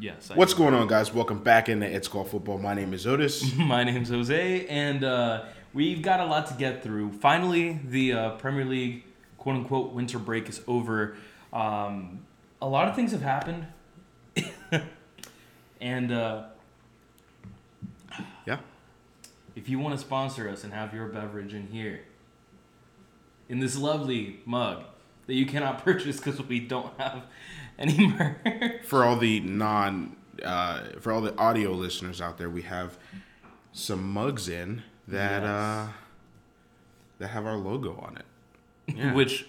Yes. I What's going on, guys? Welcome back into It's Called Football. My name is Otis. My name's Jose, and uh, we've got a lot to get through. Finally, the uh, Premier League quote unquote winter break is over. Um, a lot of things have happened. and uh, Yeah. if you want to sponsor us and have your beverage in here, in this lovely mug that you cannot purchase because we don't have any merch. For all the non, uh, for all the audio listeners out there, we have some mugs in that Yes. uh, that have our logo on it. Yeah. which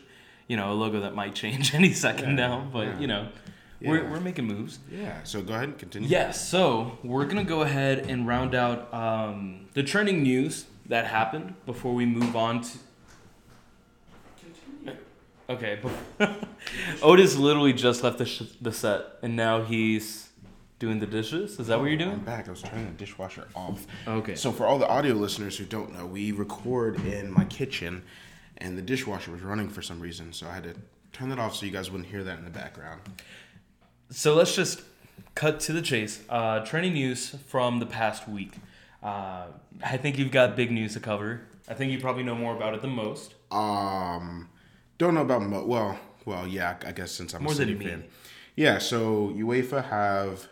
you know a logo that might change any second Yeah, now but yeah. you know we're, we're making moves Yeah. So go ahead and continue. yes so we're gonna go ahead and round out um, the trending news that happened before we move on to okay otis literally just left the, sh- the set and now he's doing the dishes is that what you're doing? I'm back. I was turning the dishwasher off. okay So for all the audio listeners who don't know, we record in my kitchen, and the dishwasher was running for some reason, so I had to turn that off so you guys wouldn't hear that in the background. So let's just cut to the chase. Uh, trending news from the past week. Uh, I think you've got big news to cover. I think you probably know more about it than most. Um, don't know about mo- well, well, yeah. I guess since I'm More a City fan, yeah. So UEFA have,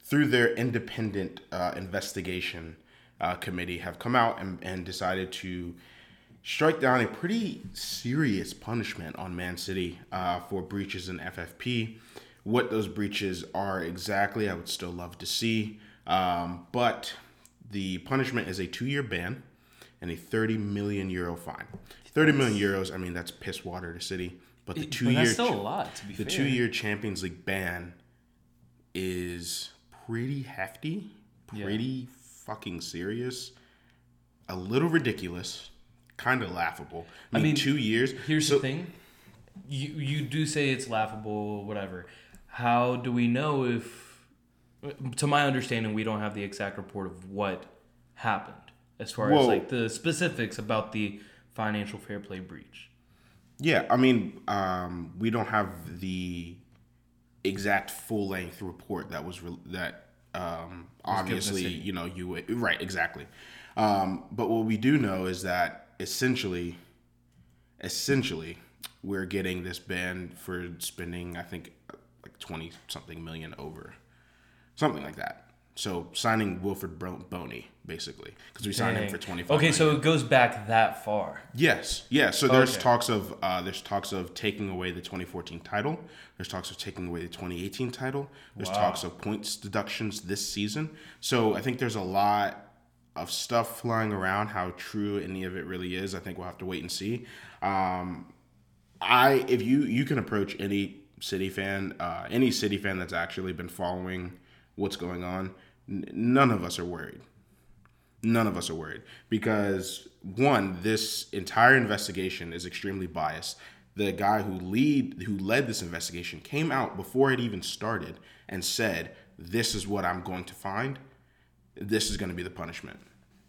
through their independent uh, investigation uh, committee, have come out and, and decided to strike down a pretty serious punishment on Man City uh, for breaches in FFP. What those breaches are exactly, I would still love to see. Um, but the punishment is a two-year ban and a 30 million euro fine. 30 million euros, I mean, that's piss water to City. But the two-year still a lot, to be the fair. two-year Champions League ban is pretty hefty, Yeah. pretty fucking serious, a little ridiculous, kind of laughable. I I mean, mean, two years. Here's so, the thing. You you do say it's laughable, whatever. How do we know if? To my understanding, we don't have the exact report of what happened as far as like the specifics about the financial fair play breach. Yeah, I mean, um, we don't have the exact full-length report that was re- that um, obviously you know you would- right exactly. Um, but what we do know is that essentially, essentially, we're getting this ban for spending I think like twenty something million over, something like that. So signing Wilfried Bony basically because we signed him Dang. for twenty five. Okay, so it goes back that far. Yes, yes. So there's Okay. talks of uh, there's talks of taking away the 2014 title. There's talks of taking away the 2018 title. There's Wow. talks of points deductions this season. So I think there's a lot of stuff flying around. How true any of it really is, I think we'll have to wait and see. Um, I if you you can approach any city fan, uh, any city fan that's actually been following what's going on. N- none of us are worried none of us are worried because one this entire investigation is extremely biased the guy who lead who led this investigation came out before it even started and said this is what i'm going to find this is going to be the punishment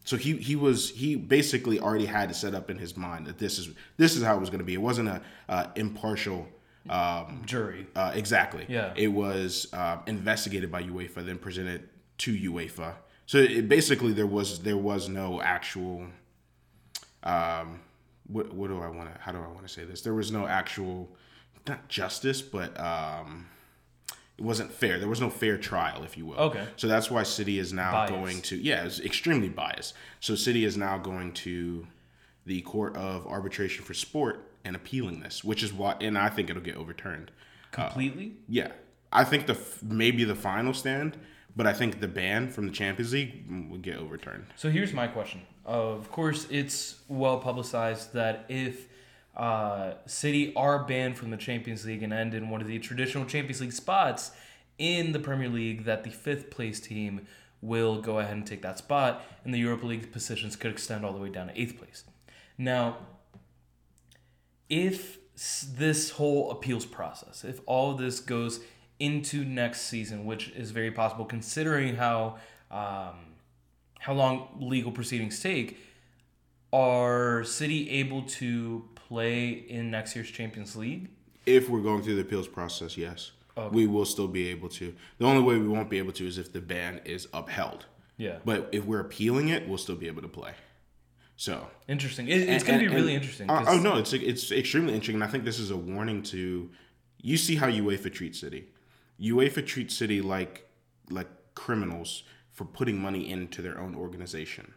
so he he was he basically already had it set up in his mind that this is this is how it was going to be it wasn't a uh, impartial um, Jury. uh, exactly. Yeah. It was uh, investigated by UEFA, then presented to UEFA. So it basically there was there was no actual. Um, what what do I want to? How do I want to say this? There was no actual, not justice, but um, it wasn't fair. There was no fair trial, if you will. Okay. So that's why City is now Biased. going to yeah, it's extremely biased. So City is now going to the Court of Arbitration for Sport and appealing this, which is what, and I think it'll get overturned. Completely? Yeah, I think the maybe the final stand, but I think the ban from the Champions League would get overturned. So here's my question. Of course, it's well publicized that if uh, City are banned from the Champions League and end in one of the traditional Champions League spots in the Premier League, that the fifth place team will go ahead and take that spot, and the Europa League positions could extend all the way down to eighth place. Now, if this whole appeals process, if all this goes into next season, which is very possible considering how um, how long legal proceedings take, are City able to play in next year's Champions League? If we're going through the appeals process, yes. we will still be able to. The only way we won't be able to is if the ban is upheld. Yeah. But if we're appealing it, we'll still be able to play. So Interesting. It, it's going to be really and- interesting. Uh, oh no, it's it's extremely interesting. And I think this is a warning to. You see how UEFA treats City. UEFA treats City like like criminals for putting money into their own organization.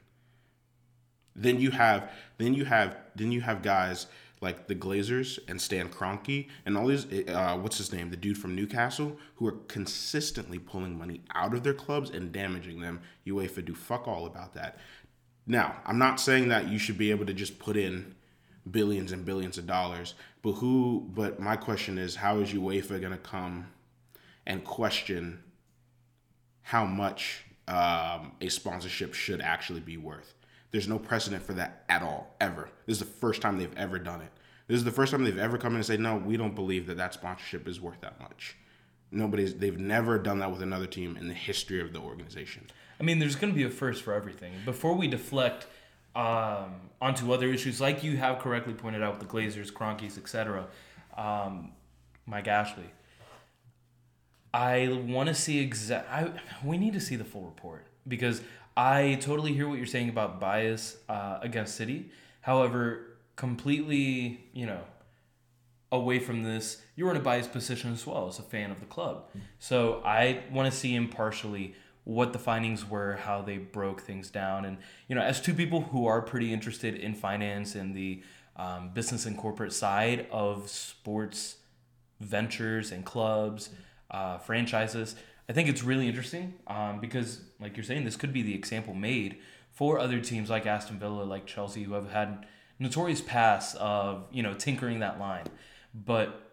Then you have then you have then you have guys like the Glazers and Stan Kroenke and all these uh, what's his name the dude from Newcastle who are consistently pulling money out of their clubs and damaging them. UEFA do fuck all about that. Now, I'm not saying that you should be able to just put in billions and billions of dollars, but who? But my question is, how is UEFA to come and question how much um, a sponsorship should actually be worth? There's no precedent for that at all, ever. This is the first time they've ever done it. This is the first time they've ever come in and say, no, we don't believe that that sponsorship is worth that much. Nobody's. They've never done that with another team in the history of the organization. I mean, there's going to be a first for everything. Before we deflect um, onto other issues, like you have correctly pointed out with the Glazers, Kroenkes, etc., um, Mike Ashley, I want to see exact. I we need to see the full report because I totally hear what you're saying about bias uh, against City. However, completely, you know, away from this, you're in a biased position as well as a fan of the club. So I want to see impartially what the findings were, how they broke things down, and you know, as two people who are pretty interested in finance and the um, business and corporate side of sports ventures and clubs, uh, franchises. I think it's really interesting um, because, like you're saying, this could be the example made for other teams like Aston Villa, like Chelsea, who have had notorious past of you know tinkering that line. But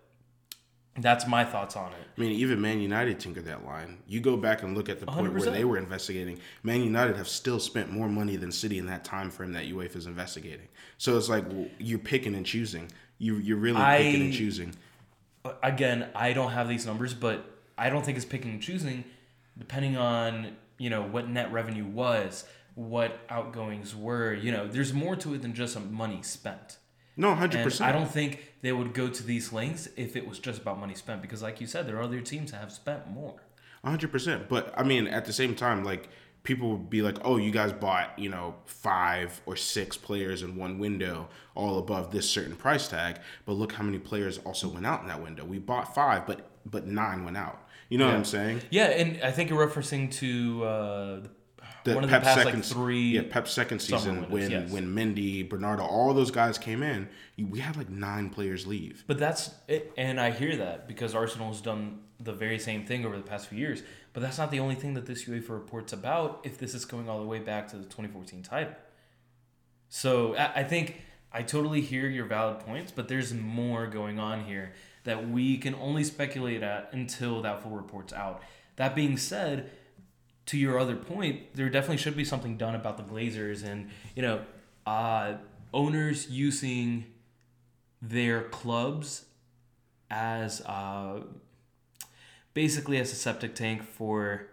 that's my thoughts on it. I mean, even Man United tinkered that line. You go back and look at the point where 100%. they were investigating. Man United have still spent more money than City in that time frame that UEFA is investigating. So it's like well, you're picking and choosing. You you're really I- picking and choosing. Again, I don't have these numbers, but I don't think it's picking and choosing, depending on you know what net revenue was, what outgoings were. You know, there's more to it than just some money spent. No, hundred And percent. I don't think they would go to these lengths if it was just about money spent, because like you said, there are other teams that have spent more. hundred percent. But I mean, at the same time, like people would be like, "Oh, you guys bought you know five or six players in one window, all above this certain price tag." But look how many players also went out in that window. We bought five, but but nine went out. You know what I'm saying? Yeah, and I think you're referencing to uh, the one of the past second, like three. yeah Pep's second season windows, when yes. when Mendy, Bernardo, all those guys came in, we had like nine players leave. But that's it, and I hear that because Arsenal's done the very same thing over the past few years. But that's not the only thing that this UEFA report's about. If this is going all the way back to the 2014 title, so I, think I totally hear your valid points, but there's more going on here that we can only speculate at until that full report's out. That being said, to your other point, there definitely should be something done about the Glazers and you know uh, owners using their clubs as uh, basically as a septic tank for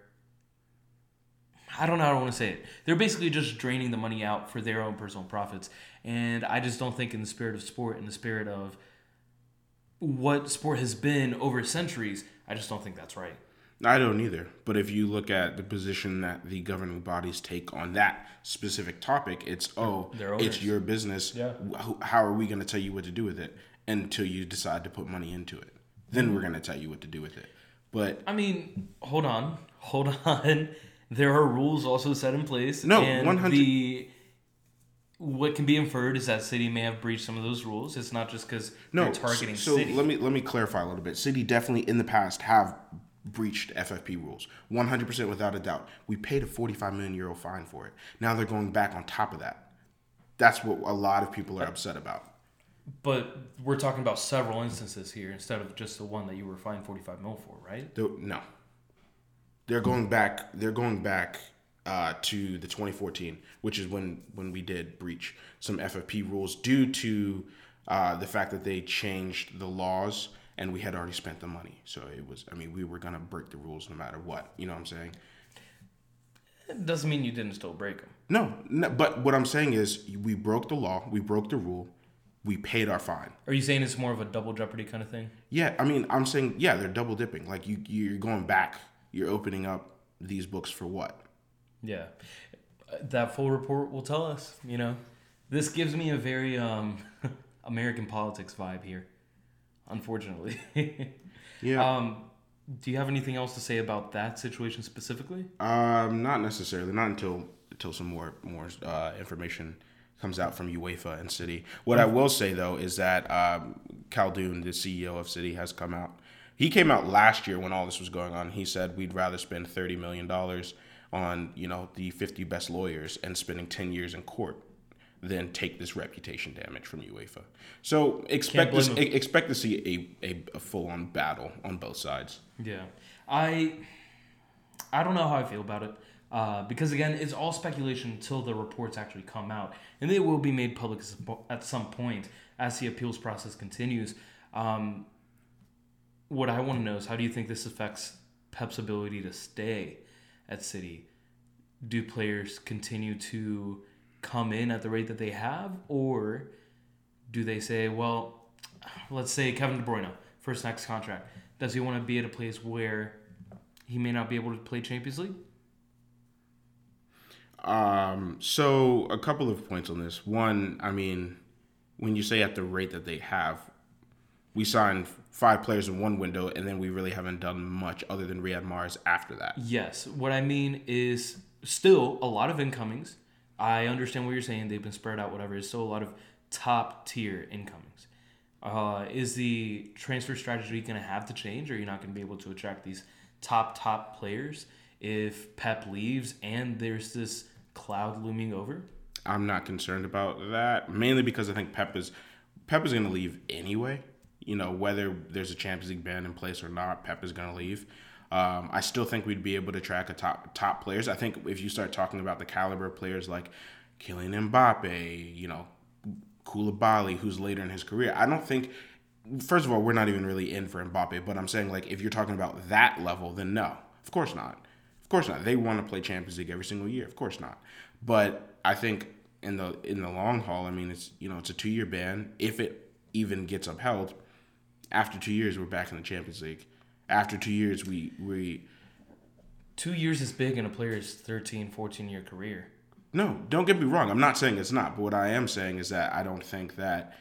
I don't know how I want to say it. They're basically just draining the money out for their own personal profits. And I just don't think in the spirit of sport, in the spirit of what sport has been over centuries, I just don't think that's right. I don't either. But if you look at the position that the governing bodies take on that specific topic, it's oh, it's your business. Yeah. How are we going to tell you what to do with it until you decide to put money into it? Then we're going to tell you what to do with it. But I mean, hold on, hold on. There are rules also set in place. No, 100 what can be inferred is that City may have breached some of those rules. It's not just because no, they're targeting so, so City. let me let me clarify a little bit. City definitely in the past have breached FFP rules, 100% without a doubt. We paid a 45 million euro fine for it. Now they're going back on top of that. That's what a lot of people are upset about. But we're talking about several instances here instead of just the one that you were fined 45 mil for, right? No, they're going back. They're going back uh, to the 2014, which is when when we did breach some FFP rules due to uh, the fact that they changed the laws and we had already spent the money. So it was. I mean, we were gonna break the rules no matter what. You know what I'm saying? It doesn't mean you didn't still break them. No, no, but what I'm saying is we broke the law, we broke the rule, we paid our fine. Are you saying it's more of a double jeopardy kind of thing? Yeah, I mean, I'm saying yeah, they're double dipping. Like you, you're going back. You're opening up these books for what? Yeah, that full report will tell us. You know, this gives me a very um, American politics vibe here. Unfortunately. Yeah. um, do you have anything else to say about that situation specifically? Um, not necessarily. Not until until some more more uh, information comes out from UEFA and City. What I will say though is that um, Khaldoon, the CEO of City, has come out. He came out last year when all this was going on. He said we'd rather spend thirty million dollars on you know the fifty best lawyers and spending ten years in court than take this reputation damage from UEFA. So expect this, e- expect to see a, a, a full on battle on both sides. Yeah, I I don't know how I feel about it uh, because again, it's all speculation until the reports actually come out, and they will be made public at some point as the appeals process continues. Um, what I want to know is how do you think this affects Pep's ability to stay at City? Do players continue to come in at the rate that they have, or do they say, well, let's say Kevin De Bruyne for his next contract, does he want to be at a place where he may not be able to play Champions League? Um, so a couple of points on this. One, I mean, when you say at the rate that they have, we signed five players in one window, and then we really haven't done much other than Riyad Mahrez after that. Yes. What I mean is still a lot of incomings. I understand what you're saying. They've been spread out, whatever. It's still a lot of top tier incomings. Uh, is the transfer strategy going to have to change? Or you're you not going to be able to attract these top, top players if Pep leaves and there's this cloud looming over? I'm not concerned about that, mainly because I think Pep is Pep is going to leave anyway. You know, whether there's a Champions League ban in place or not, Pep is going to leave. Um, I still think we'd be able to track a top top players. I think if you start talking about the caliber of players like Kylian Mbappe, you know, Koulibaly, who's later in his career, I don't think. First of all, we're not even really in for Mbappe, but I'm saying like if you're talking about that level, then no, of course not. Of course not. They want to play Champions League every single year. Of course not. But I think in the in the long haul, I mean, it's you know it's a two year ban. If it even gets upheld, after two years, we're back in the Champions League. After two years, we we Two years is big in a player's 13, 14 year career. no. Don't get me wrong. I'm not saying it's not, but what I am saying is that I don't think that.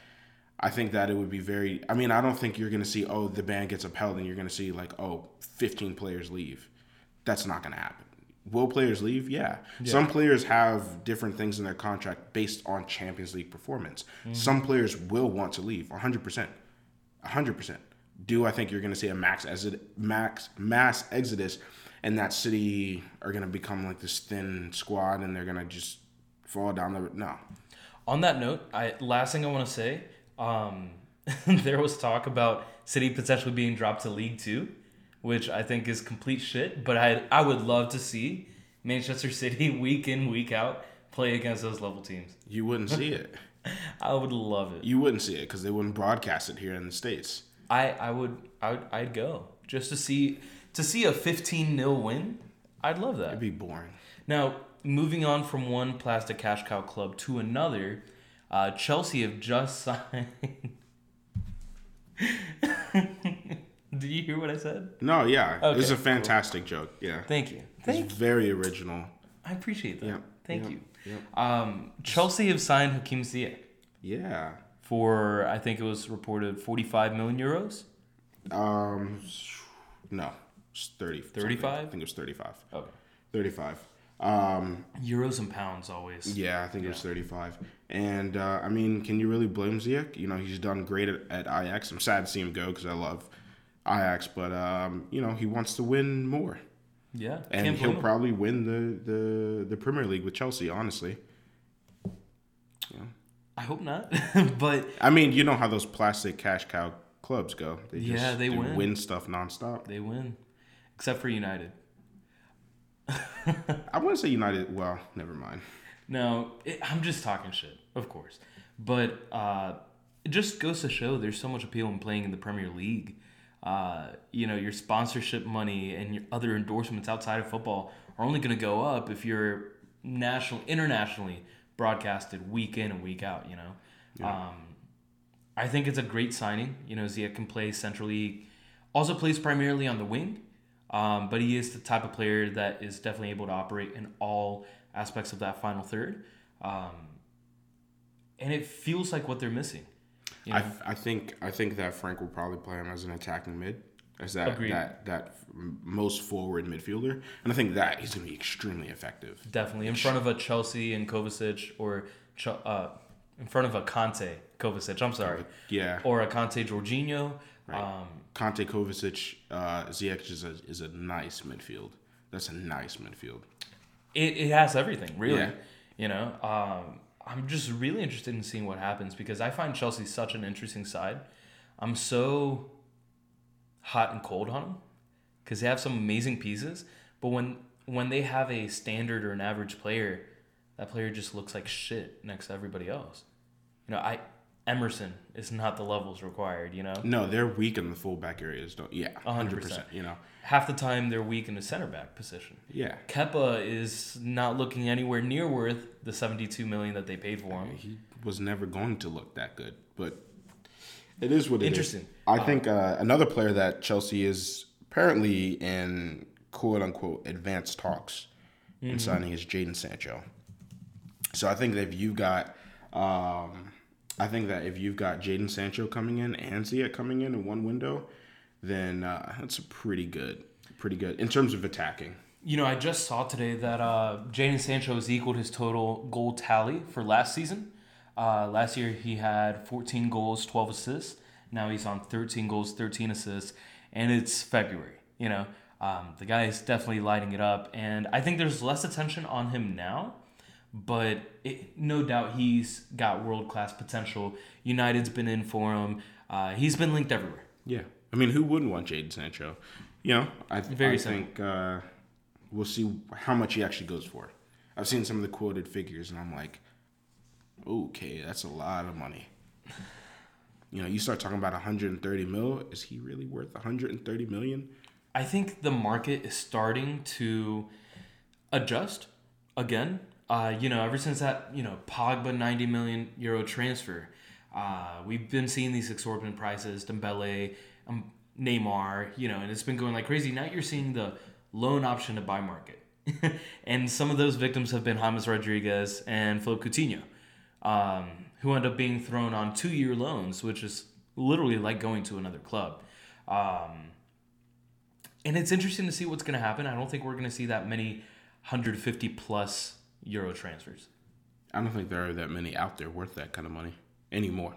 I think that it would be very. I mean, I don't think you're going to see oh the ban gets upheld and you're going to see like oh 15 players leave. That's not going to happen. Will players leave? Yeah. Some players have different things in their contract based on Champions League performance. Some players will want to leave 100%. 100%. Do I think you're going to see a max exit, max mass exodus and that city are going to become like this thin squad and they're going to just fall down the no. On that note, I last thing I want to say, um, there was talk about City potentially being dropped to League Two, which I think is complete shit. But I I would love to see Manchester City week in week out play against those level teams. You wouldn't see it. I would love it. You wouldn't see it because they wouldn't broadcast it here in the states. I I would I would, I'd go just to see to see a 15 0 win. I'd love that. It'd be boring. Now, moving on from one plastic cash cow club to another, uh, Chelsea have just signed. Did you hear what I said? No, yeah, Okay, it's a cool. fantastic joke. Yeah, Thank you. it's Thank you. very original. I appreciate that. Yep, Thank yep, you. yep. Um, Chelsea have signed Hakim Ziyech Yeah. for I think it was reported 45 million euros. Um, no, it's thirty. 35? I think it was thirty-five. Okay. Thirty-five. Um, Euros and pounds always. yeah, I think it was thirty-five. And uh, I mean, can you really blame Ziyech? You know, he's done great at, at Ajax. I'm sad to see him go because I love Ajax, but um, you know, he wants to win more, Yeah. and he'll probably win the, the the Premier League with Chelsea. Honestly, yeah. I hope not. but I mean, you know how those plastic cash cow clubs go. They just Yeah, they win. win stuff nonstop. they win. Except for United. I wouldn't say United. Well, never mind. No, it, I'm just talking shit, of course. But uh, it just goes to show there's so much appeal in playing in the Premier League. Uh, you know, your sponsorship money and your other endorsements outside of football are only going to go up if you're national, internationally broadcasted week in and week out. You know, um, I think it's a great signing. You know, Ziyech can play centrally, also plays primarily on the wing, um, but he is the type of player that is definitely able to operate in all aspects of that final third. Um, and it feels like what they're missing. You know? I, I think I think that Frank will probably play him as an attacking mid, as that Agreed. that that most forward midfielder, and I think that he's going to be extremely effective. Definitely in front of a Chelsea and Kovacic, or Ch- uh, in front of a Kante Kovacic. I'm sorry, Yeah, or a Kante Jorginho. Um, Kante, Kovacic, uh, Ziyech is a is a nice midfield. That's a nice midfield. it, it has everything really. Yeah. You know, um, I'm just really interested in seeing what happens because I find Chelsea such an interesting side. I'm so hot and cold on them because they have some amazing pieces, but when when they have a standard or an average player, that player just looks like shit next to everybody else. You know, I Emerson is not the levels required. You know, No, they're weak in the fullback areas. Don't yeah, hundred 100%. You know, half the time they're weak in the center back position. yeah. Kepa is not looking anywhere near worth the 72 million that they paid for him. He was never going to look that good, but it is what it is. Interesting. I think uh, another player that Chelsea is apparently in quote unquote advanced talks Mm-hmm. in signing is Jadon Sancho. So I think that if you've got, um, I think that if you've got Jadon Sancho coming in and Ziyech coming in in one window, then uh, that's pretty good, pretty good in terms of attacking. You know, I just saw today that uh, Jadon Sancho has equaled his total goal tally for last season. Uh, last year he had 14 goals, 12 assists. Now he's on 13 goals, 13 assists, and it's February. You know, um, the guy is definitely lighting it up, and I think there's less attention on him now. But it, no doubt he's got world class potential. United's been in for him. Uh, he's been linked everywhere. Yeah, I mean, who wouldn't want Jadon Sancho? You know, I, Very I simple. think uh, we'll see how much he actually goes for. I've seen some of the quoted figures, and I'm like, okay, that's a lot of money. You know, you start talking about 130 mil. Is he really worth 130 million? I think the market is starting to adjust again. Uh, you know, ever since that, you know, Pogba 90 million euro transfer, uh, we've been seeing these exorbitant prices, Dembele, um, Neymar, you know, and it's been going like crazy. Now you're seeing the loan option to buy market. and some of those victims have been James Rodriguez and Philippe Coutinho, um, who end up being thrown on two year loans, which is literally like going to another club. Um, and it's interesting to see what's going to happen. I don't think we're going to see that many 150 plus euro transfers. I don't think there are that many out there worth that kind of money anymore.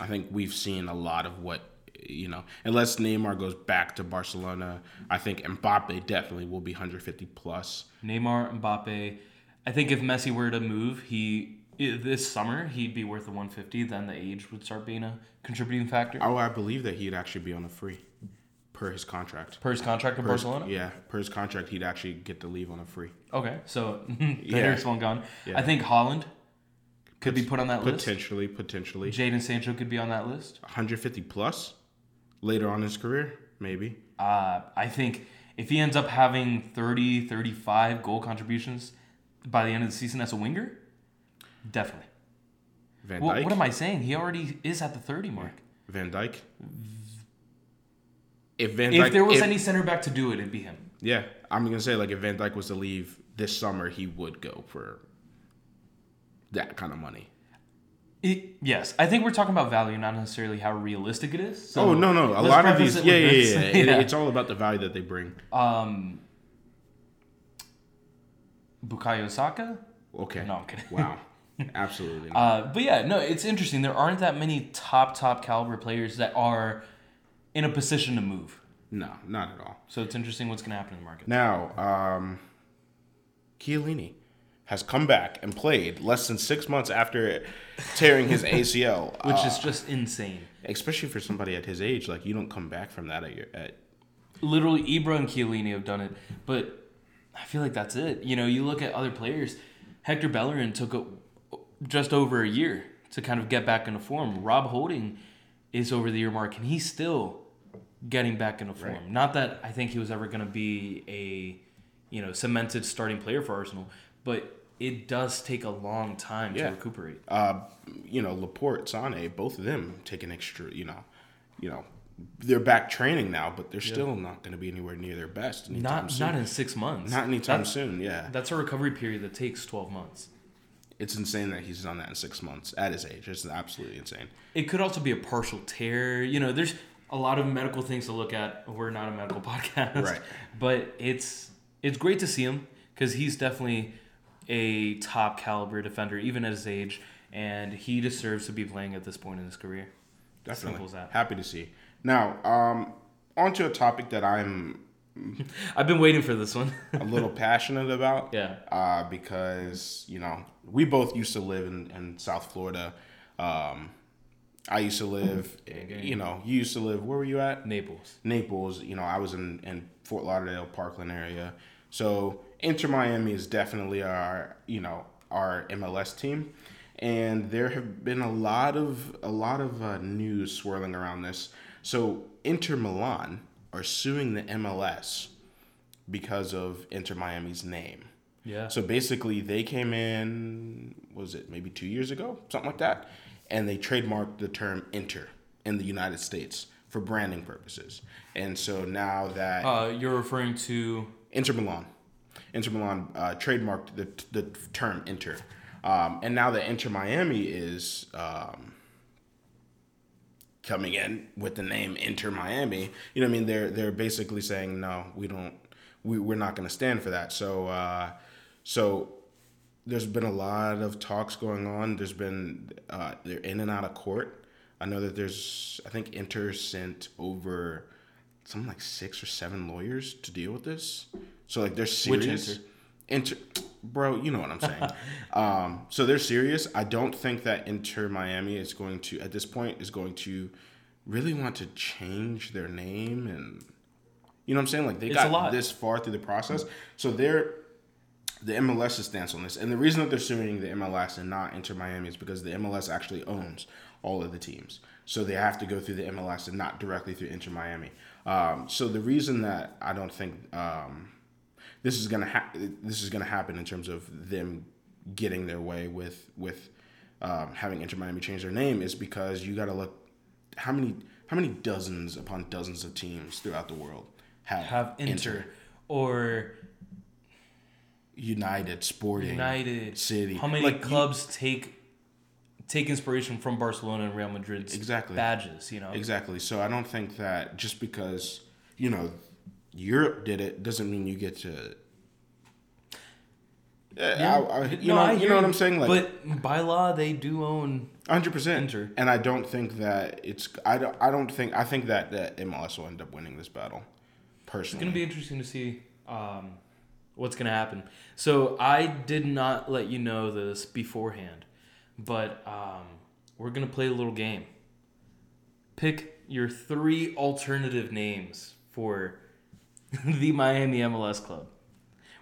I think we've seen a lot of what you know, unless Neymar goes back to Barcelona, I think Mbappe definitely will be 150 plus. Neymar, Mbappe. I think if Messi were to move, he this summer he'd be worth the 150. Then the age would start being a contributing factor. Oh, I believe that he'd actually be on a free per his contract. Per his contract with Per his- Barcelona. Yeah, per his contract, he'd actually get to leave on a free. Okay, so the Yeah. hair's one gone. Yeah. I think Haaland could be put on that list. Potentially, potentially. Jadon Sancho could be on that list. 150 plus later on in his career, maybe. Uh, I think if he ends up having 30, 35 goal contributions by the end of the season as a winger, definitely. Van Well, Dijk. what am I saying? He already is at the 30 mark. Van Dijk. If Van If there was if- any center back to do it, it'd be him. yeah, I'm gonna say like if Van Dijk was to leave this summer, he would go for that kind of money. It, yes, I think we're talking about value, not necessarily how realistic it is. So oh no, no, a lot of these, yeah, with yeah, yeah, It- It's all about the value that they bring. Um, Bukayo Saka. Okay. No, I'm kidding. Wow. Absolutely. Uh, but yeah, no, it's interesting. There aren't that many top top caliber players that are in a position to move. no, not at all. So it's interesting what's going to happen in the market. Now, um, Chiellini has come back and played less than six months after tearing his ACL, which uh, is just insane. especially for somebody at his age. Like you don't come back from that at your at Literally, Ibra and Chiellini have done it, but I feel like that's it. You know, you look at other players. Hector Bellerin took a, just over a year to kind of get back into form. Rob Holding is over the year mark, and he's still getting back into form. Right. Not that I think he was ever going to be a, you know, cemented starting player for Arsenal, but it does take a long time Yeah. to recuperate. uh, you know, Laporte, Sane, both of them take an extra, you know, you know, they're back training now, but they're still not going to be anywhere near their best Not soon. not in six months. Not anytime That- soon. Yeah, That's a recovery period that takes twelve months. it's insane that he's done that in six months at his age. It's absolutely insane. It could also be a partial tear. You know, there's a lot of medical things to look at. We're not a medical podcast, Right. But it's it's great to see him because he's definitely a top caliber defender, even at his age, and he deserves to be playing at this point in his career. Definitely Simple as that. happy to see. Now, um, on to a topic that I'm I've been waiting for this one. a little passionate about. yeah. uh, because you know we both used to live in, in South Florida. Um, I used to live, you know, you used to live. Where were you at? Naples. Naples. You know, I was in, in Fort Lauderdale, Parkland area. So Inter Miami is definitely our, you know, our MLS team, and there have been a lot of a lot of uh, news swirling around this. So Inter Milan are suing the MLS because of Inter Miami's name. Yeah. So basically, they came in, was it maybe two years ago, something like that, and they trademarked the term "inter" in the United States for branding purposes. And so now that Uh, you're referring to Inter Milan, Inter Milan uh, trademarked the the term "inter," um, and now that Inter Miami is um, coming in with the name Inter Miami, you know, what I mean, they're they're basically saying no, we don't, we we're not going to stand for that. So uh, so there's been a lot of talks going on. There's been uh, they're in and out of court. I know that there's I think Inter sent over something like six or seven lawyers to deal with this. So like they're serious. Inter, bro, you know what I'm saying. um, so they're serious. I don't think that Inter Miami is going to at this point is going to really want to change their name and you know what I'm saying. Like they It's got this far through the process, so they're the MLS's stance on this, and the reason that they're suing the MLS and not Inter Miami is because the MLS actually owns all of the teams, so they have to go through the MLS and not directly through Inter Miami. Um, so the reason that I don't think um, this is gonna ha- this is gonna happen in terms of them getting their way with with um, having Inter Miami change their name is because you got to look how many how many dozens upon dozens of teams throughout the world have have Inter, or United, Sporting, United, City. How many Like, you- clubs take take inspiration from Barcelona and Real Madrid's Exactly. badges? You know, Exactly. So I don't think that just because you know Europe did it doesn't mean you get to. Yeah, I, I, you No, know, I you know what I'm saying. Like, but by law, they do own. hundred percent. Inter. And I don't think that it's. I don't. I don't think. I think that that MLS will end up winning this battle. Personally, It's gonna be interesting to see um, what's gonna happen. So I did not let you know this beforehand, but um, we're gonna play a little game. Pick your three alternative names for the Miami MLS club.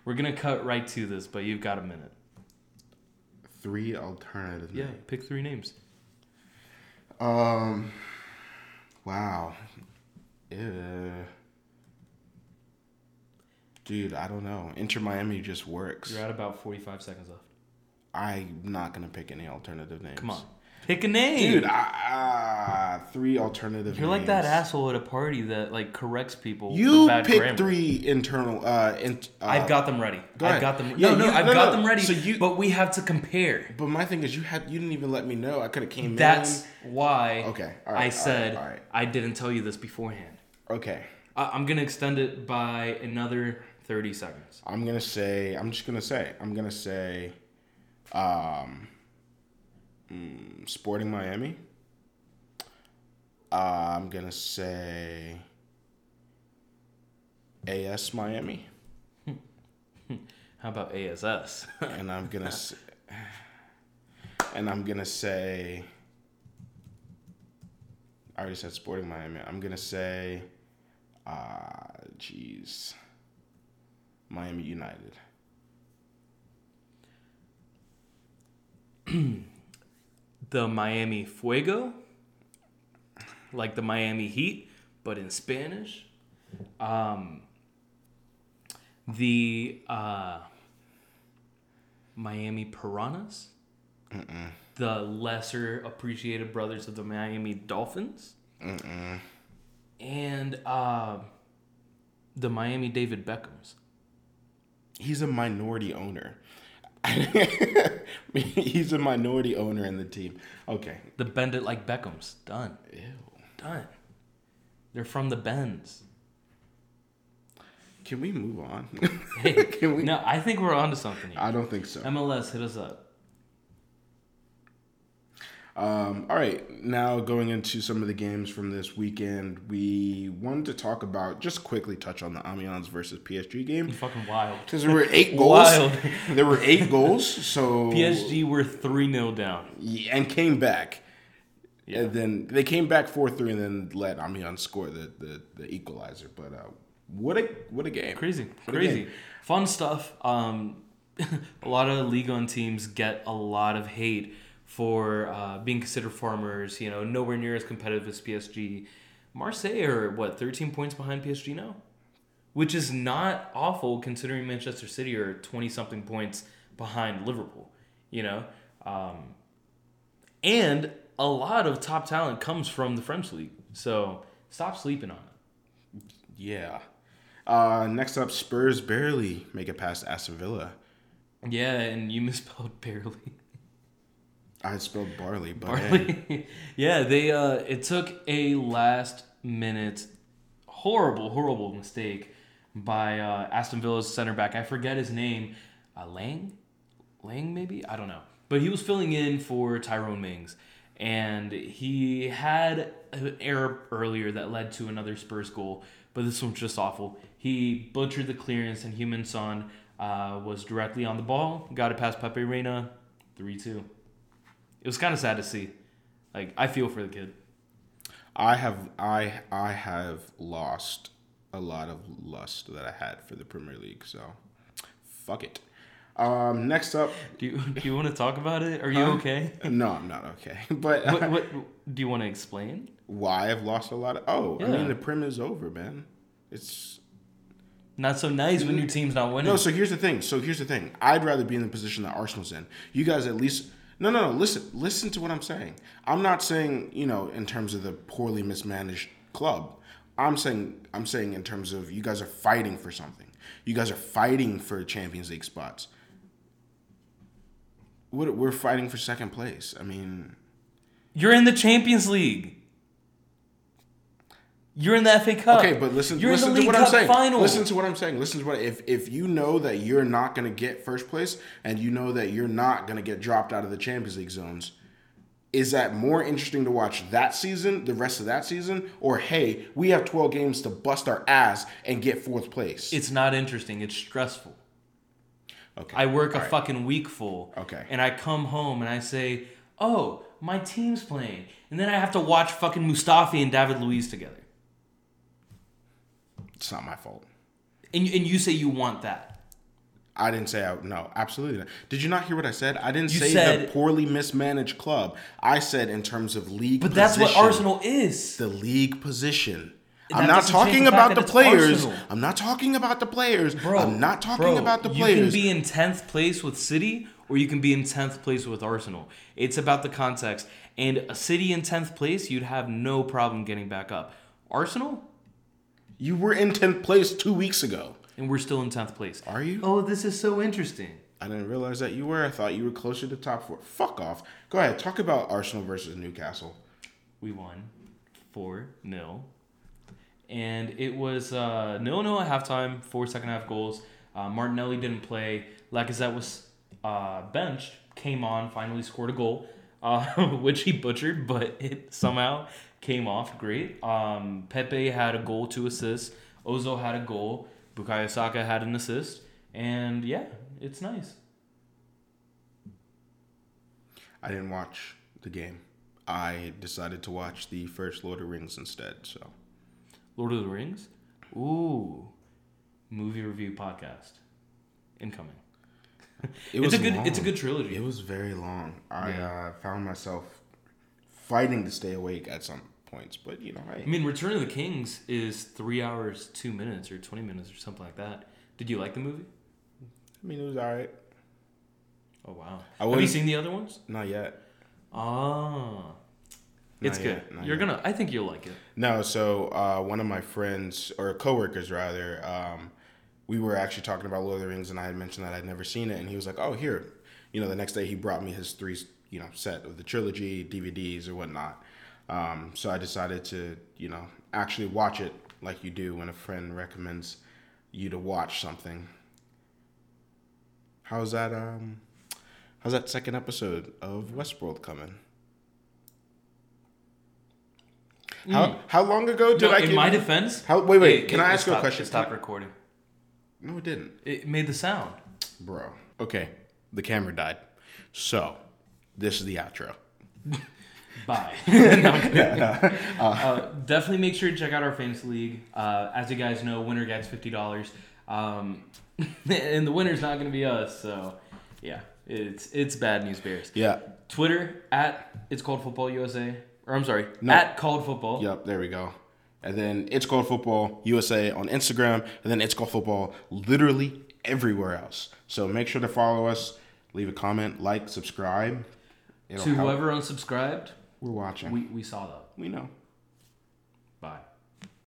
We're gonna cut right to this, but you've got a minute. three alternative. Yeah, names. pick three names. Um. Wow. Yeah. Dude, I don't know. Inter Miami just works. You're at about forty-five seconds left. I'm not gonna pick any alternative names. Come on, pick a name, dude. Ah, three alternative. You're like that asshole at a party that like corrects people. You pick grammar. three internal. Uh, in, uh, I've got them ready. go I've got them. Yeah, no, no, you- I've no, got no. them ready. So you- but we have to compare. But my thing is, you had you didn't even let me know. I could have came in. That's in. why Okay, all right, I right, said all right. I didn't tell you this beforehand. Okay, I- I'm gonna extend it by another thirty seconds. I'm gonna say. I'm just gonna say. I'm gonna say. Um. mm, Sporting Miami. Uh, I'm gonna say. AS Miami, How about ASS? and I'm gonna. say, and I'm gonna say. I already said Sporting Miami. I'm gonna say. Uh, jeez. Miami United. the Miami Fuego, like the Miami Heat, but in Spanish. Um, the uh, Miami Piranhas, the lesser appreciated brothers of the Miami Dolphins, and uh, the Miami David Beckhams. He's a minority owner. He's a minority owner in the team. Okay. The Bend It Like Beckhams. Done. Ew. Done. They're from the Bends. Can we move on? Hey, Can we? no, I think we're onto something here. I don't think so. MLS, hit us up. Um, all right, now going into some of the games from this weekend, we wanted to talk about just quickly touch on the Amiens versus PSG game fucking wild. because there were eight goals. Wild. there were eight goals, so PSG were 3 0 down. Yeah, and came back. Yeah. And then they came back four three, and then let Amiens score the, the, the equalizer. But uh, what a what a game! Crazy, What crazy, game. fun stuff. Um, a lot of Ligue 1 teams get a lot of hate for uh, being considered farmers. You know, nowhere near as competitive as PSG. Marseille are what 13 points behind PSG now, which is not awful considering Manchester City are 20 something points behind Liverpool. You know, um, and a lot of top talent comes from the French league. So stop sleeping on it. Yeah. Uh, next up, Spurs barely make it past Aston Villa. Yeah, and you misspelled barely. I spelled barley, but hey. Yeah, they uh it took a last minute horrible, horrible mistake by uh Aston Villa's center back. I forget his name. Uh Lang? Lang maybe? I don't know. But he was filling in for Tyrone Mings. And he had an error earlier that led to another Spurs goal, but this one's just awful. He butchered the clearance, and Heung-min Son uh, was directly on the ball, got it past Pepe Reina, 3 2 it was kind of sad to see. Like I feel for the kid. I have I I have lost a lot of lust that I had for the Premier League. So, fuck it. Um, next up, Do you do you want to talk about it? Are you okay? no, I'm not okay. But what, what do you want to explain? why I've lost a lot of. Oh, I mean the Prim is over, man. It's Not so nice when your team's not winning. No, so here's the thing. So here's the thing. I'd rather be in the position that Arsenal's in. You guys at least no, no, no. Listen, listen to what I'm saying. I'm not saying you know in terms of the poorly mismanaged club. I'm saying I'm saying in terms of you guys are fighting for something. You guys are fighting for Champions League spots. What we're fighting for second place. I mean, You're in the Champions League. You're in the FA Cup. Okay, but listen, You're listen in the to what I'm saying. final. Listen to what I'm saying. Listen to what if if you know that you're not going to get first place and you know that you're not going to get dropped out of the Champions League zones, is that more interesting to watch that season, the rest of that season, or hey, we have 12 games to bust our ass and get fourth place? It's not interesting. It's stressful. okay. I work a All right. fucking week full. Okay. And I come home and I say, "Oh, my team's playing," and then I have to watch fucking Mustafi and David Luiz together. It's not my fault. And and you say you want that. I didn't say I no, absolutely not. Did you not hear what I said? I didn't You say the poorly mismanaged club. I said in terms of league But that's what. Arsenal is. the league position. I'm not talking about the players. Arsenal. I'm not talking about the players. Bro, I'm not talking bro, about the players. You can be in tenth place with City, or you can be in tenth place with Arsenal. It's about the context. And a City in tenth place, you'd have no problem getting back up. Arsenal, you were in 10th place two weeks ago. and we're still in tenth place. Are you? Oh, this is so interesting. I didn't realize that you were. I thought you were closer to top four. Fuck off. Go ahead. Talk about Arsenal versus Newcastle. We won four 0 and it was uh, nil nil at halftime. Four second half goals. Uh, Martinelli didn't play. Lacazette was uh, benched. Came on. Finally scored a goal, uh, which he butchered, but it somehow came off great. Um, Pepe had a goal, two assists. Ozil had a goal. Bukayo Saka had an assist, and yeah, it's nice. I didn't watch the game. I decided to watch the first Lord of the Rings instead. So Lord of the Rings. Ooh, movie review podcast incoming. it it's a good. long. It's a good trilogy. It was very long. I Yeah. uh, found myself fighting to stay awake at some points, but you know, I hey, mean, Return of the Kings is three hours, two minutes, or twenty minutes, or something like that. Did you like the movie? I mean, it was all right. Oh wow. I Have you seen the other ones? Not yet. Ah. It's Not good. yet, not You're yet. gonna. I think you'll like it. No, so uh, one of my friends or coworkers rather, um, we were actually talking about Lord of the Rings, and I had mentioned that I'd never seen it, and he was like, "Oh, here." You know, the next day he brought me his three, you know, set of the trilogy DVDs or whatnot. Um, so I decided to, you know, actually watch it like you do when a friend recommends you to watch something. How's that? Um, how's that second episode of Westworld coming? How how long ago did Hmm. No, I in give my defense. How wait wait? it- can it- I ask you a question? Stopped I- recording. no, it didn't, It made the sound. bro. Okay, the camera died. So this is the outro. Bye. No, I'm kidding. uh, definitely make sure to check out our fantasy league. Uh, as you guys know, winner gets fifty dollars, um, and the winner's not going to be us. So, yeah, it's it's bad news bears. Yeah. Twitter at it's called football USA, or I'm sorry, No. at called football. Yep. There we go. And then it's called football USA on Instagram, and then it's called football literally everywhere else. So make sure to follow us, leave a comment, like, subscribe. It'll To help. whoever unsubscribed, we're watching, we, we saw that. we know. Bye.